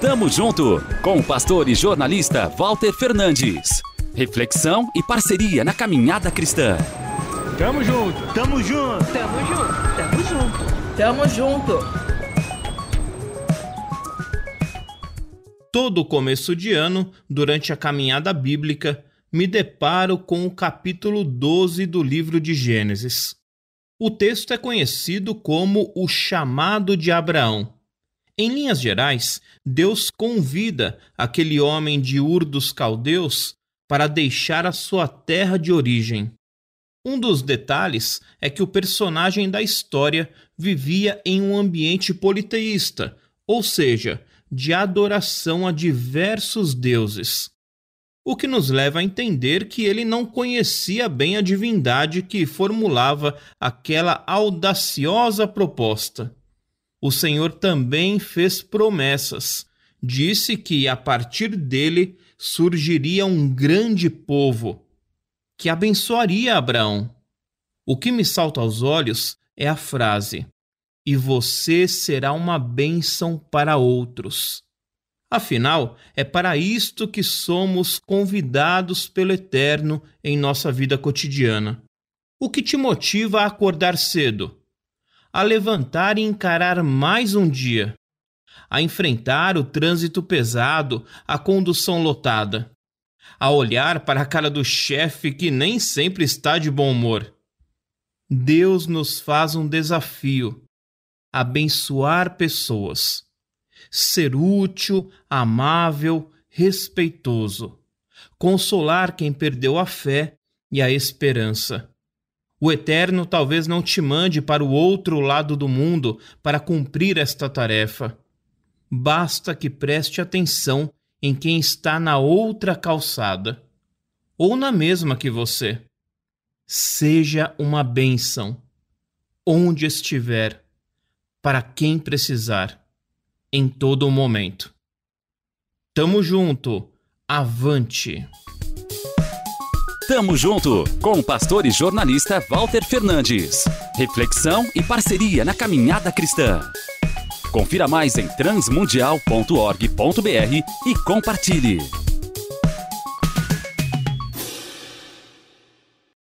Tamo junto com o pastor e jornalista Walter Fernandes. Reflexão e parceria na caminhada cristã. Tamo junto, tamo junto, tamo junto, tamo junto, tamo junto. Todo começo de ano, durante a caminhada bíblica, me deparo com o capítulo 12 do livro de Gênesis. O texto é conhecido como o chamado de Abraão. Em linhas gerais, Deus convida aquele homem de Ur dos Caldeus para deixar a sua terra de origem. Um dos detalhes é que o personagem da história vivia em um ambiente politeísta, ou seja, de adoração a diversos deuses. O que nos leva a entender que ele não conhecia bem a divindade que formulava aquela audaciosa proposta o Senhor também fez promessas. Disse que a partir dele surgiria um grande povo que abençoaria Abraão. O que me salta aos olhos é a frase: E você será uma bênção para outros. Afinal, é para isto que somos convidados pelo Eterno em nossa vida cotidiana. O que te motiva a acordar cedo? A levantar e encarar mais um dia, a enfrentar o trânsito pesado, a condução lotada, a olhar para a cara do chefe que nem sempre está de bom humor. Deus nos faz um desafio: abençoar pessoas, ser útil, amável, respeitoso, consolar quem perdeu a fé e a esperança o Eterno talvez não te mande para o outro lado do mundo para cumprir esta tarefa. Basta que preste atenção em quem está na outra calçada, ou na mesma que você. Seja uma bênção, onde estiver, para quem precisar, em todo momento. Tamo junto, avante! Tamo junto com o pastor e jornalista Walter Fernandes. Reflexão e parceria na caminhada cristã. Confira mais em transmundial.org.br e compartilhe.